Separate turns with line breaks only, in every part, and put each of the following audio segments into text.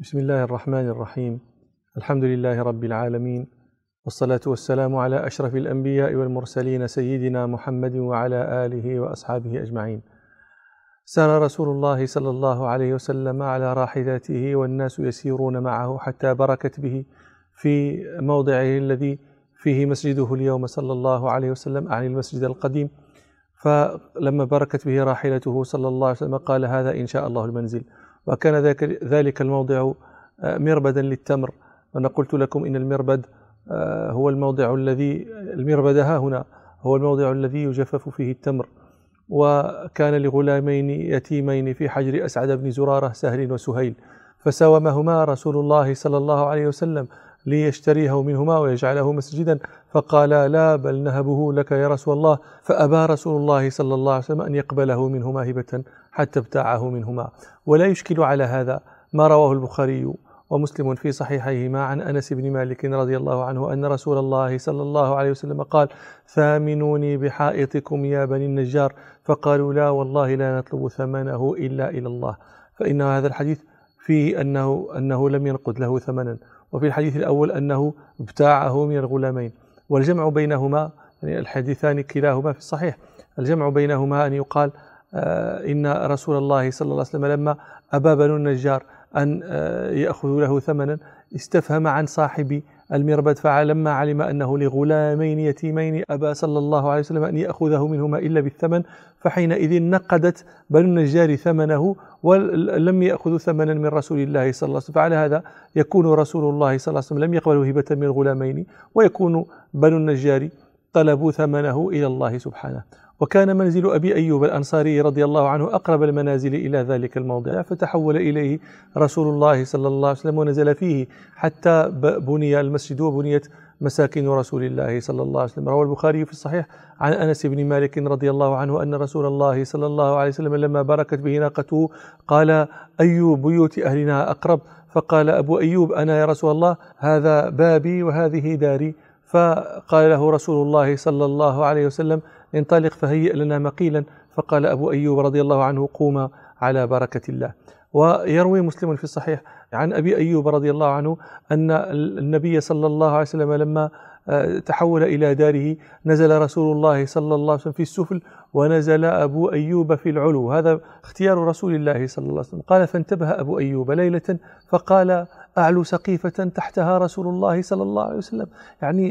بسم الله الرحمن الرحيم. الحمد لله رب العالمين والصلاة والسلام على أشرف الأنبياء والمرسلين سيدنا محمد وعلى آله وأصحابه أجمعين. سار رسول الله صلى الله عليه وسلم على راحلته والناس يسيرون معه حتى بركت به في موضعه الذي فيه مسجده اليوم صلى الله عليه وسلم عن المسجد القديم. فلما بركت به راحلته صلى الله عليه وسلم قال هذا إن شاء الله المنزل. وكان ذلك الموضع آه، مربدا للتمر. وأنا قلت لكم إن المربد آه، هو الموضع الذي المربد ها هنا هو الموضع الذي يجفف فيه التمر. وكان لغلامين يتيمين في حجر أسعد بن زرارة سهل وسهيل. فساومهما رسول الله صلى الله عليه وسلم ليشتريه منهما ويجعله مسجدا. فقال لا بل نهبه لك يا رسول الله. فأبى رسول الله صلى الله عليه وسلم أن يقبله منهما هبة. حتى ابتاعه منهما. ولا يشكل على هذا ما رواه البخاري ومسلم في صحيحيهما عن أنس بن مالك رضي الله عنه أن رسول الله صلى الله عليه وسلم قال: ثامنوني بحائطكم يا بني النجار فقالوا لا والله لا نطلب ثمنه إلا إلى الله فإن هذا الحديث فيه أنه أنه لم ينقد له ثمنا. وفي الحديث الأول أنه ابتاعه من الغلامين. والجمع بينهما يعني الحديثان كلاهما في الصحيح. الجمع بينهما أن يقال إن رسول الله صلى الله عليه وسلم لما أبى بنو النجار أن آه، يأخذوا له ثمنا استفهم عن صاحب المربد فلما علم أنه لغلامين يتيمين أبى صلى الله عليه وسلم أن يأخذه منهما إلا بالثمن فحينئذ نقدت بنو النجار ثمنه ولم يأخذوا ثمنا من رسول الله صلى الله عليه وسلم فعلى هذا يكون رسول الله صلى الله عليه وسلم لم يقبل هبة من الغلامين ويكون بنو النجار طلبوا ثمنه إلى الله سبحانه. وكان منزل أبي أيوب الأنصاري رضي الله عنه أقرب المنازل إلى ذلك الموضع فتحول إليه رسول الله صلى الله عليه وسلم ونزل فيه حتى بني المسجد وبنيت مساكن رسول الله صلى الله عليه وسلم. روى البخاري في الصحيح عن أنس بن مالك رضي الله عنه أن رسول الله صلى الله عليه وسلم لما بركت به ناقته قال أي بيوت أهلنا أقرب؟ فقال أبو أيوب أنا يا رسول الله هذا بابي وهذه داري. فقال له رسول الله صلى الله عليه وسلم انطلق فهيئ لنا مقيلا. فقال أبو أيوب رضي الله عنه قوم على بركة الله. ويروي مسلم في الصحيح عن أبي أيوب رضي الله عنه أن النبي صلى الله عليه وسلم لما آه، تحول إلى داره نزل رسول الله صلى الله عليه وسلم في السفل ونزل أبو أيوب في العلو. هذا اختيار رسول الله صلى الله عليه وسلم. قال فانتبه أبو أيوب ليلة. فقال أعلو سقيفة تحتها رسول الله صلى الله عليه وسلم. يعني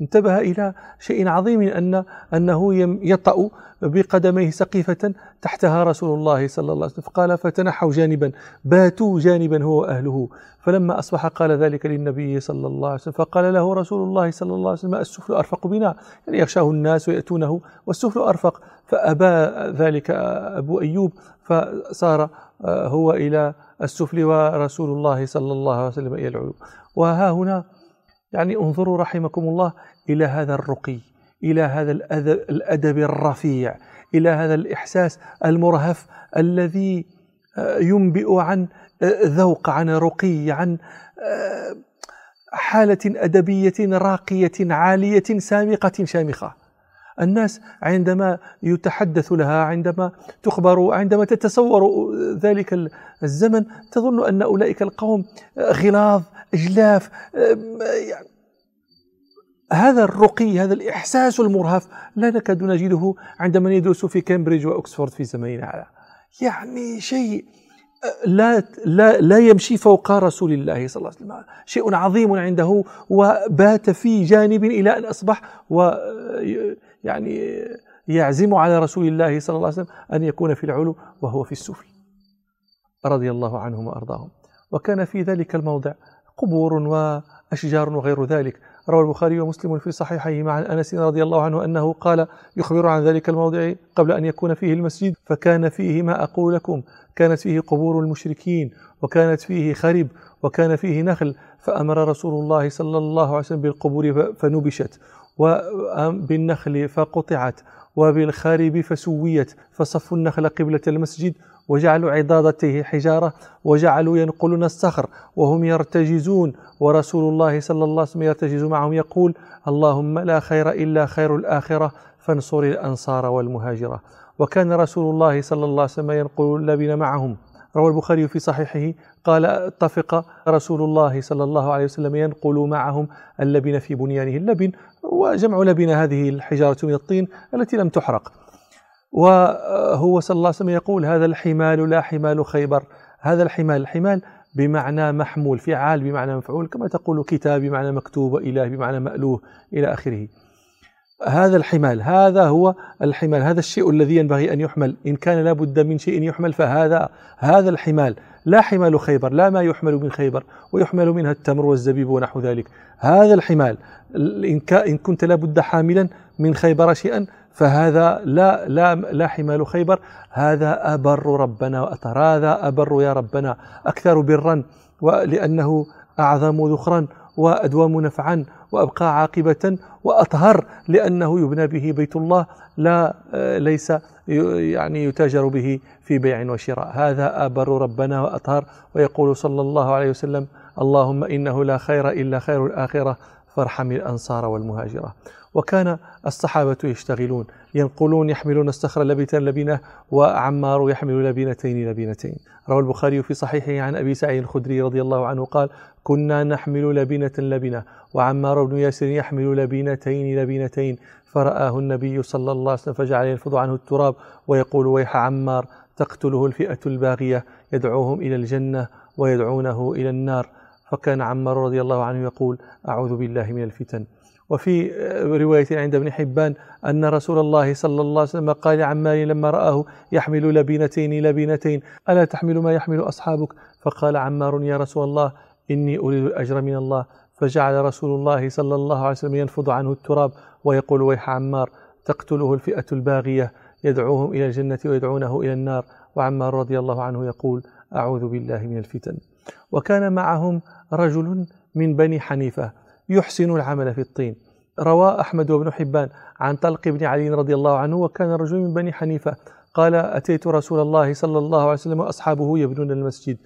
انتبه إلى شيء عظيم أن أنه يطأ بقدميه سقيفة تحتها رسول الله صلى الله عليه وسلم. فقال فتنحوا جانبا باتوا جانبا هو وأهله. فلما أصبح قال ذلك للنبي صلى الله عليه وسلم. فقال له رسول الله صلى الله عليه وسلم السفل أرفق بنا. يعني يخشاه الناس ويأتونه والسفل أرفق. فأبى ذلك أبو أيوب فصار هو إلى السفل ورسول الله صلى الله عليه وسلم إلى العلو. وها هنا يعني انظروا رحمكم الله إلى هذا الرقي إلى هذا الأدب الرفيع إلى هذا الإحساس المرهف الذي ينبئ عن ذوق عن رقي عن حالة أدبية راقية عالية سامقة شامخة. الناس عندما يتحدث لها عندما تخبر عندما تتصور ذلك الزمن تظن أن أولئك القوم غلاظ أجلاف يعني هذا الرقي هذا الإحساس المرهف لا نكاد نجده عند من يدرس في كامبريدج وأكسفورد في زماننا هذا يعني شيء لا لا لا يمشي فوق رسول الله صلى الله عليه وسلم. شيء عظيم عنده وبات في جانب إلى أن أصبح و يعني يعزم على رسول الله صلى الله عليه وسلم أن يكون في العلو وهو في السفل رضي الله عنهم وأرضاهم. وكان في ذلك الموضع قبور وأشجار وغير ذلك. روى البخاري ومسلم في صحيحيهما عن أنس رضي الله عنه أنه قال يخبر عن ذلك الموضع قبل أن يكون فيه المسجد فكان فيه ما أقول لكم. كانت فيه قبور المشركين وكانت فيه خرب وكان فيه نخل فأمر رسول الله صلى الله عليه وسلم بالقبور فنبشت. وبالنخل فقطعت وبالخارب فسويت فصفوا النخل قبلة المسجد وجعلوا عضادته حجارة وجعلوا ينقلون الصخر وهم يرتجزون ورسول الله صلى الله عليه وسلم يرتجز معهم يقول اللهم لا خير إلا خير الآخرة فانصر الأنصار والمهاجرة. وكان رسول الله صلى الله عليه وسلم ينقل اللبن معهم. روى البخاري في صحيحه قال اتفق رسول الله صلى الله عليه وسلم ينقل معهم اللبن في بنيانه اللبن وجمع لبن هذه الحجارة من الطين التي لم تحرق. وهو صلى الله عليه وسلم يقول هذا الحمال لا حمال خيبر. هذا الحمال الحمال بمعنى محمول فعال بمعنى مفعول كما تقول كتاب بمعنى مكتوب وإله بمعنى مألوه إلى آخره. هذا الحمال هذا هو الحمال هذا الشيء الذي ينبغي أن يحمل. إن كان لابد من شيء يحمل فهذا هذا الحمال. لا حمال خيبر لا ما يحمل من خيبر ويحمل منها التمر والزبيب ونحو ذلك. هذا الحمال إن كنت لابد حاملا من خيبر شيئا فهذا لا لا لا حمال خيبر. هذا أبر ربنا وأطهر هذا أبر يا ربنا. أكثر برا ولأنه أعظم ذخرا وأدوم نفعا. وأبقى عاقبة وأطهر لأنه يبنى به بيت الله لا ليس يعني يتاجر به في بيع وشراء. هذا أبر ربنا وأطهر ويقول صلى الله عليه وسلم اللهم إنه لا خير إلا خير الآخرة فارحم الأنصار والمهاجرة. وكان الصحابة يشتغلون ينقلون يحملون الصخر لبنة لبنة وعمار يحمل لبنتين لبنتين روى البخاري في صحيحه عن أبي سعيد الخدري رضي الله عنه قال كنا نحمل لبنة لبنة وعمار بن ياسر يحمل لبنتين لبنتين فرآه النبي صلى الله عليه وسلم فجعل ينفض عنه التراب ويقول ويح عمار تقتله الفئة الباغية يدعوهم إلى الجنة ويدعونه إلى النار. فكان عمار رضي الله عنه يقول أعوذ بالله من الفتن. وفي رواية عند ابن حبان أن رسول الله صلى الله عليه وسلم قال لعمار لما رآه يحمل لبنتين لبنتين ألا تحمل ما يحمل أصحابك؟ فقال عمار يا رسول الله إني أريد الأجر من الله. فجعل رسول الله صلى الله عليه وسلم ينفض عنه التراب ويقول ويح عمار تقتله الفئة الباغية يدعوهم إلى الجنة ويدعونه إلى النار. وعمار رضي الله عنه يقول أعوذ بالله من الفتن. وكان معهم رجل من بني حنيفة يحسن العمل في الطين. روى أحمد وابن حبان عن طلق بن علي رضي الله عنه وكان رجل من بني حنيفة. قال أتيت رسول الله صلى الله عليه وسلم وأصحابه يبنون المسجد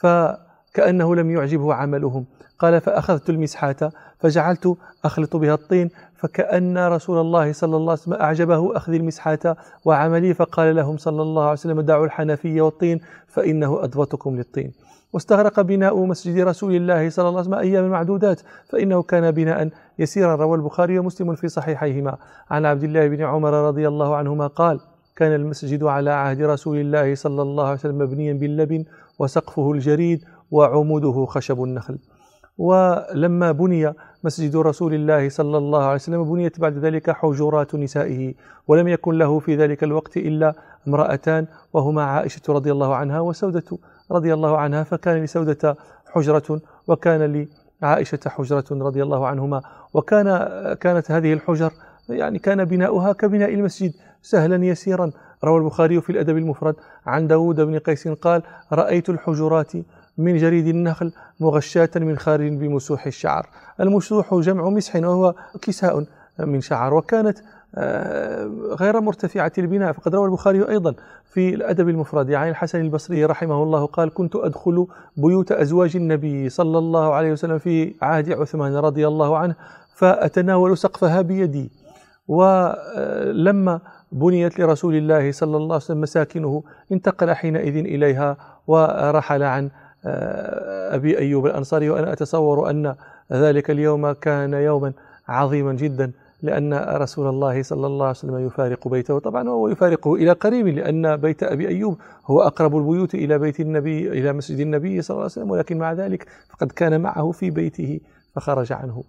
فكأنه لم يعجبه عملهم. قال فأخذت المسحة فجعلت أخلط بها الطين فكأن رسول الله صلى الله عليه وسلم أعجبه أخذ المسحة وعملي فقال لهم صلى الله عليه وسلم دعوا الحنفية والطين فإنه أضبطكم للطين. واستغرق بناء مسجد رسول الله صلى الله عليه وسلم أيام معدودات فإنه كان بناء يسيرا روى البخاري ومسلم في صحيحيهما. عن عبد الله بن عمر رضي الله عنهما قال كان المسجد على عهد رسول الله صلى الله عليه وسلم مبنيا باللبن وسقفه الجريد وعموده خشب النخل. ولما بني مسجد رسول الله صلى الله عليه وسلم بنيت بعد ذلك حجرات نسائه ولم يكن له في ذلك الوقت إلا امرأتان وهما عائشة رضي الله عنها وسودة رضي الله عنها فكان لسودة حجرة وكان لعائشة حجرة رضي الله عنهما وكان كانت هذه الحجر يعني كان بناؤها كبناء المسجد سهلا يسيرا. روى البخاري في الأدب المفرد عن داود بن قيس قال رأيت الحجرات من جريد النخل مغشاة من خارج بمسوح الشعر. المسوح جمع مسح وهو كساء من شعر وكانت غير مرتفعة البناء فقد روى البخاري أيضا في الأدب المفرد. عن الحسن البصري رحمه الله قال كنت أدخل بيوت أزواج النبي صلى الله عليه وسلم في عهد عثمان رضي الله عنه فأتناول سقفها بيدي ولما بنيت لرسول الله صلى الله عليه وسلم مساكنه انتقل حينئذ إليها ورحل عن آه، أبي أيوب الأنصاري وأنا أتصور أن ذلك اليوم كان يوما عظيما جدا. لأن رسول الله صلى الله عليه وسلم يفارق بيته. طبعا هو يفارقه إلى قريب لأن بيت أبي أيوب هو أقرب البيوت إلى بيت النبي إلى مسجد النبي صلى الله عليه وسلم ولكن مع ذلك فقد كان معه في بيته فخرج عنه.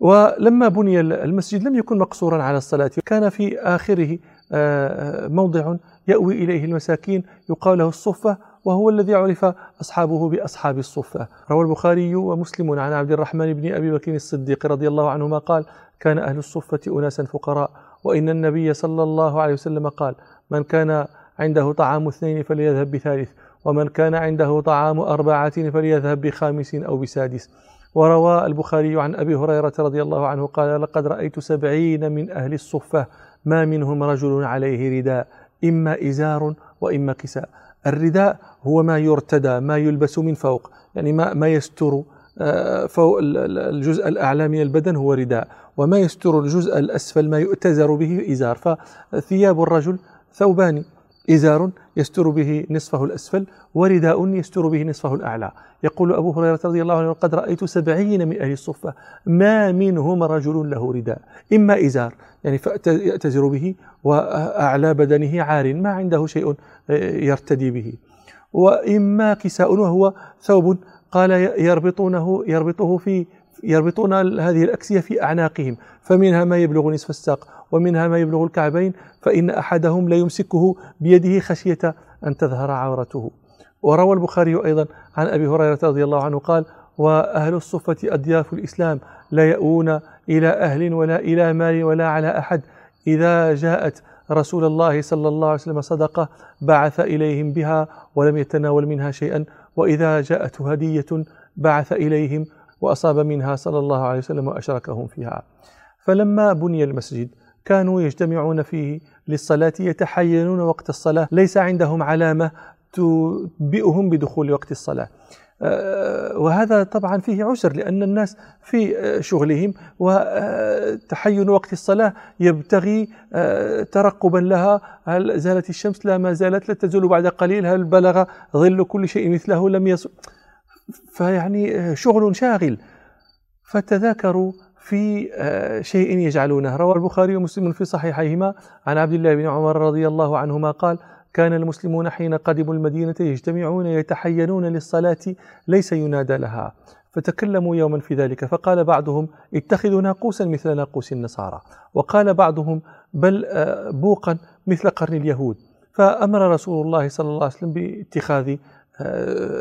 ولما بني المسجد لم يكن مقصورا على الصلاة كان في آخره آه، موضع يأوي إليه المساكين يقال له الصفة وهو الذي عرف أصحابه بأصحاب الصفة. روى البخاري ومسلم عن عبد الرحمن بن أبي بكر الصديق رضي الله عنهما قال كان أهل الصفة أناسا فقراء وإن النبي صلى الله عليه وسلم قال من كان عنده طعام اثنين فليذهب بثالث ومن كان عنده طعام أربعة فليذهب بخامس أو بسادس وروى البخاري عن أبي هريرة رضي الله عنه قال لقد رأيت سبعين من أهل الصفة ما منهم رجل عليه رداء إما إزار وإما كساء الرداء هو ما يرتدى ما يلبس من فوق يعني ما, ما يستر آه، فوق الجزء الأعلى من البدن هو رداء وما يستر الجزء الأسفل ما يؤتزر به إزار. فثياب الرجل ثوبان إزار يستر به نصفه الأسفل ورداء يستر به نصفه الأعلى. يقول أبو هريرة رضي الله عنه قد رأيت سبعين من أهل الصفة ما منهم رجل له رداء. إما إزار يعني يأتزر به وأعلى بدنه عار ما عنده شيء يرتدي به. وإما كساء وهو ثوب قال يربطونه يربطه في يربطون هذه الأكسية في أعناقهم فمنها ما يبلغ نصف الساق ومنها ما يبلغ الكعبين فإن أحدهم لا يمسكه بيده خشية أن تظهر عورته. وروى البخاري أيضا عن أبي هريرة رضي الله عنه قال وأهل الصفة أضياف الإسلام لا يأوون إلى أهل ولا إلى مال ولا على أحد. إذا جاءت رسول الله صلى الله عليه وسلم صدقة بعث إليهم بها ولم يتناول منها شيئا. وإذا جاءته هدية بعث إليهم وأصاب منها صلى الله عليه وسلم وأشركهم فيها. فلما بني المسجد كانوا يجتمعون فيه للصلاة يتحينون وقت الصلاة ليس عندهم علامة تنبئهم بدخول وقت الصلاة. آه، وهذا طبعا فيه عسر لأن الناس في شغلهم وتحين وقت الصلاة يبتغي آه، ترقبا لها. هل زالت الشمس؟ لا ما زالت لا تزول بعد قليل. هل بلغ ظل كل شيء مثله؟ لم يصل فيعني آه، شغل شاغل. فتذاكروا في آه، شيء يجعلونه. روى البخاري ومسلم في صحيحيهما. عن عبد الله بن عمر رضي الله عنهما قال كان المسلمون حين قدموا المدينة يجتمعون يتحينون للصلاة ليس ينادى لها. فتكلموا يوما في ذلك. فقال بعضهم اتخذوا ناقوسا مثل ناقوس النصارى وقال بعضهم بل آه، بوقا مثل قرن اليهود فأمر رسول الله صلى الله عليه وسلم باتخاذ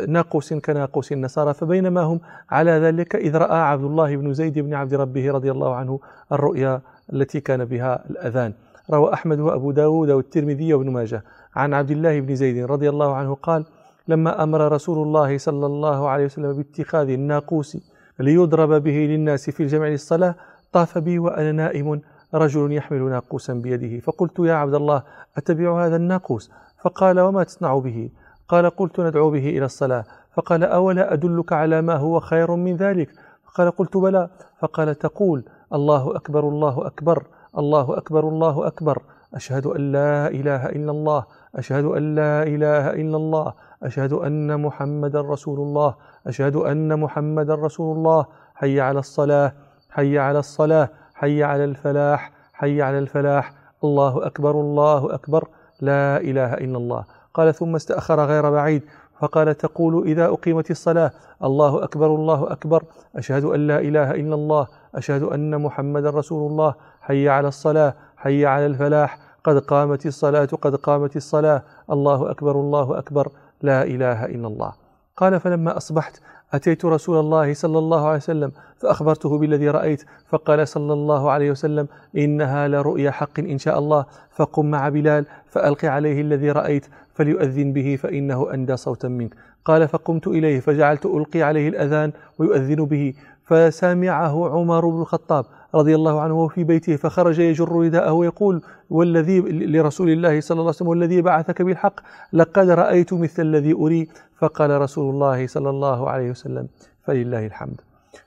ناقوس كناقوس النصارى فبينما هم على ذلك إذ رأى عبد الله بن زيد بن عبد ربه رضي الله عنه الرؤيا التي كان بها الأذان. روى أحمد وأبو داود والترمذي وابن ماجه. عن عبد الله بن زيد رضي الله عنه قال لما أمر رسول الله صلى الله عليه وسلم باتخاذ الناقوس ليضرب به للناس في الجمع للصلاة طاف بي وأنا نائم رجل يحمل ناقوسا بيده. فقلت يا عبد الله أتبع هذا الناقوس؟ فقال وما تصنع به؟ قال قلت ندعو به إلى الصلاة. فقال أولا أدلك على ما هو خير من ذلك؟ قال قلت بلى. فقال تقول الله أكبر الله أكبر الله أكبر الله أكبر. أشهد أن لا إله إلا الله. أشهد أن لا إله إلا الله. أشهد أن محمدا رسول الله. أشهد أن محمدا رسول الله. حي على الصلاة. حي على الصلاة. حي على الفلاح. حي على الفلاح. الله أكبر الله أكبر. لا إله إلا الله. قال ثم استأخر غير بعيد فقال تقول إذا أقيمت الصلاة الله أكبر الله أكبر أشهد أن لا إله إلا الله أشهد أن محمد رسول الله حي على الصلاة حي على الفلاح قد قامت الصلاة قد قامت الصلاة الله أكبر الله أكبر لا إله إلا الله. قال فلما أصبحت أتيت رسول الله صلى الله عليه وسلم فأخبرته بالذي رأيت فقال صلى الله عليه وسلم إنها لرؤيا حق إن شاء الله فقم مع بلال فألق عليه الذي رأيت فليؤذن به فإنه أندى صوتا منك. قال فقمت إليه فجعلت ألقي عليه الأذان ويؤذن به فسمعه عمر بن الخطاب رضي الله عنه في بيته فخرج يجر رداءه ويقول والذي لرسول الله صلى الله عليه وسلم والذي بعثك بالحق لقد رأيت مثل الذي أري فقال رسول الله صلى الله عليه وسلم فلله الحمد.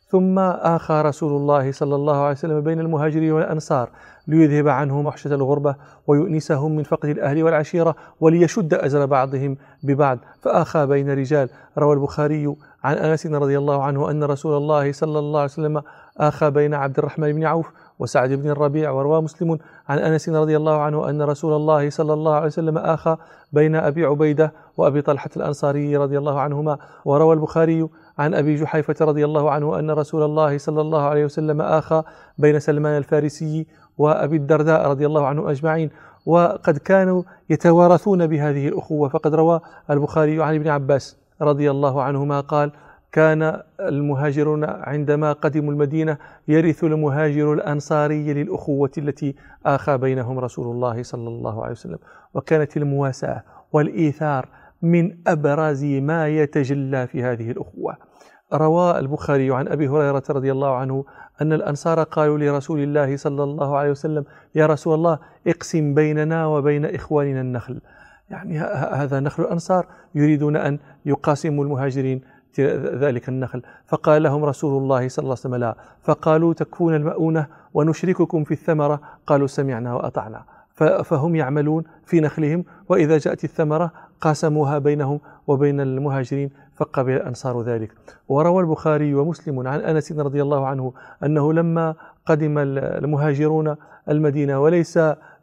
ثم آخى رسول الله صلى الله عليه وسلم بين المهاجرين والأنصار ليذهب عنهم وحشة الغربة ويؤنسهم من فقد الأهل والعشيرة وليشد أزر بعضهم ببعض. فآخى بين رجال روى البخاري عن أنس رضي الله عنه أن رسول الله صلى الله عليه وسلم آخى بين عبد الرحمن بن عوف وسعد بن الربيع وروى مسلم عن أنس رضي الله عنه أن رسول الله صلى الله عليه وسلم اخى بين أبي عبيدة وأبي طلحة الأنصاري رضي الله عنهما وروى البخاري عن أبي جحيفة رضي الله عنه أن رسول الله صلى الله عليه وسلم اخى بين سلمان الفارسي وأبي الدرداء رضي الله عنه أجمعين وقد كانوا يتوارثون بهذه الأخوة. فقد روى البخاري عن ابن عباس رضي الله عنهما قال كان المهاجرون عندما قدموا المدينة يرث المهاجر الأنصاري للأخوة التي آخى بينهم رسول الله صلى الله عليه وسلم. وكانت المواساة والإيثار من أبرز ما يتجلى في هذه الأخوة. روى البخاري عن أبي هريرة رضي الله عنه أن الأنصار قالوا لرسول الله صلى الله عليه وسلم يا رسول الله اقسم بيننا وبين إخواننا النخل. يعني هذا نخل الأنصار يريدون أن يقاسموا المهاجرين ذلك النخل. فقال لهم رسول الله صلى الله عليه وسلم لا. فقالوا تكفون المؤونة ونشرككم في الثمرة؟ قالوا سمعنا وأطعنا. فهم يعملون في نخلهم وإذا جاءت الثمرة قاسموها بينهم وبين المهاجرين فقبل الأنصار ذلك. وروى البخاري ومسلم عن أنس رضي الله عنه أنه لما قدم المهاجرون المدينة وليس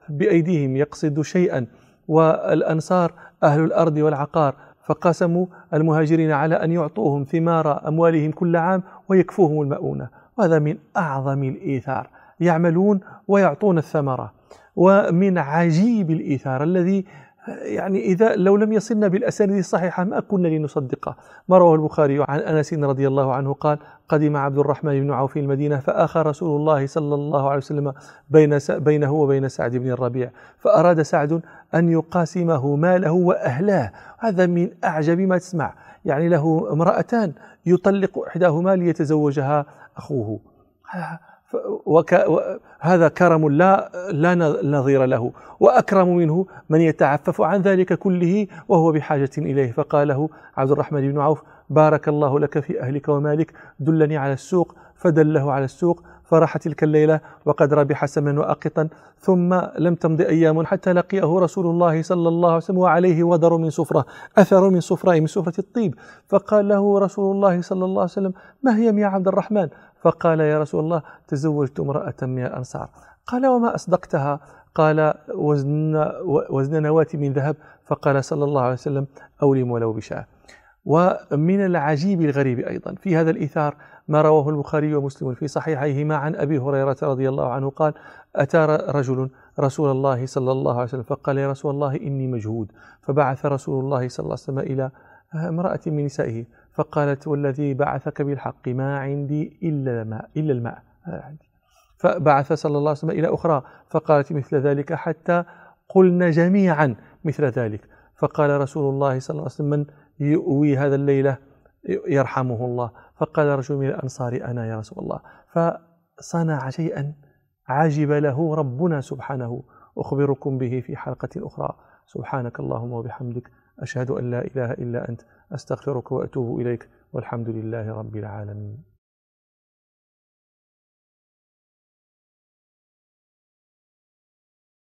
بأيديهم يقصد شيئا والأنصار أهل الأرض والعقار فقسموا المهاجرين على أن يعطوهم ثمار أموالهم كل عام ويكفوهم المؤونة. وهذا من أعظم الإيثار. يعملون ويعطون الثمرة. ومن عجيب الإيثار الذي يعني إذا لو لم يصلنا بالأسانيد الصحيحة ما كنا لنصدقه ما رواه البخاري عن أنس رضي الله عنه قال قدم عبد الرحمن بن عوف المدينة فآخى رسول الله صلى الله عليه وسلم بين بينه وبين سعد بن الربيع فأراد سعد أن يقاسمه ماله وأهلاه. هذا من أعجب ما تسمع. يعني له امرأتان يطلق إحداهما ليتزوجها أخوه. وك هذا كرم لا لا نظير له. وأكرم منه من يتعفف عن ذلك كله وهو بحاجة إليه. فقال له عبد الرحمن بن عوف بارك الله لك في أهلك ومالك دلني على السوق. فدله على السوق فراح تلك الليلة وقد ربح سمنا واقطا ثم لم تمض أيام حتى لقيه رسول الله صلى الله عليه وسلم وعليه ودر من صفره اثر من صفره من صفره الطيب. فقال له رسول الله صلى الله عليه وسلم ما هي يا عبد الرحمن؟ فقال يا رسول الله تزوجت امرأة من الأنصار. قال وما أصدقتها؟ قال وزن, وزن نواة من ذهب. فقال صلى الله عليه وسلم أولم ولو بشاة ومن العجيب الغريب أيضا في هذا الإيثار ما رواه البخاري ومسلم في صحيحيهما عن أبي هريرة رضي الله عنه قال أتى رجل رسول الله صلى الله عليه وسلم فقال يا رسول الله إني مجهود. فبعث رسول الله صلى الله عليه وسلم إلى امرأة من نسائه فقالت والذي بعثك بالحق ما عندي إلا الماء إلا الماء فبعث صلى الله عليه وسلم إلى أخرى فقالت مثل ذلك حتى قلنا جميعا مثل ذلك. فقال رسول الله صلى الله عليه وسلم من يؤوي هذا الليلة؟ يرحمه الله. فقال رجل من الأنصار أنا يا رسول الله. فصنع شيئا عجب له ربنا سبحانه. أخبركم به في حلقة أخرى. سبحانك اللهم وبحمدك. أشهد أن لا إله إلا أنت. أستغفرك وأتوب إليك. والحمد لله رب العالمين.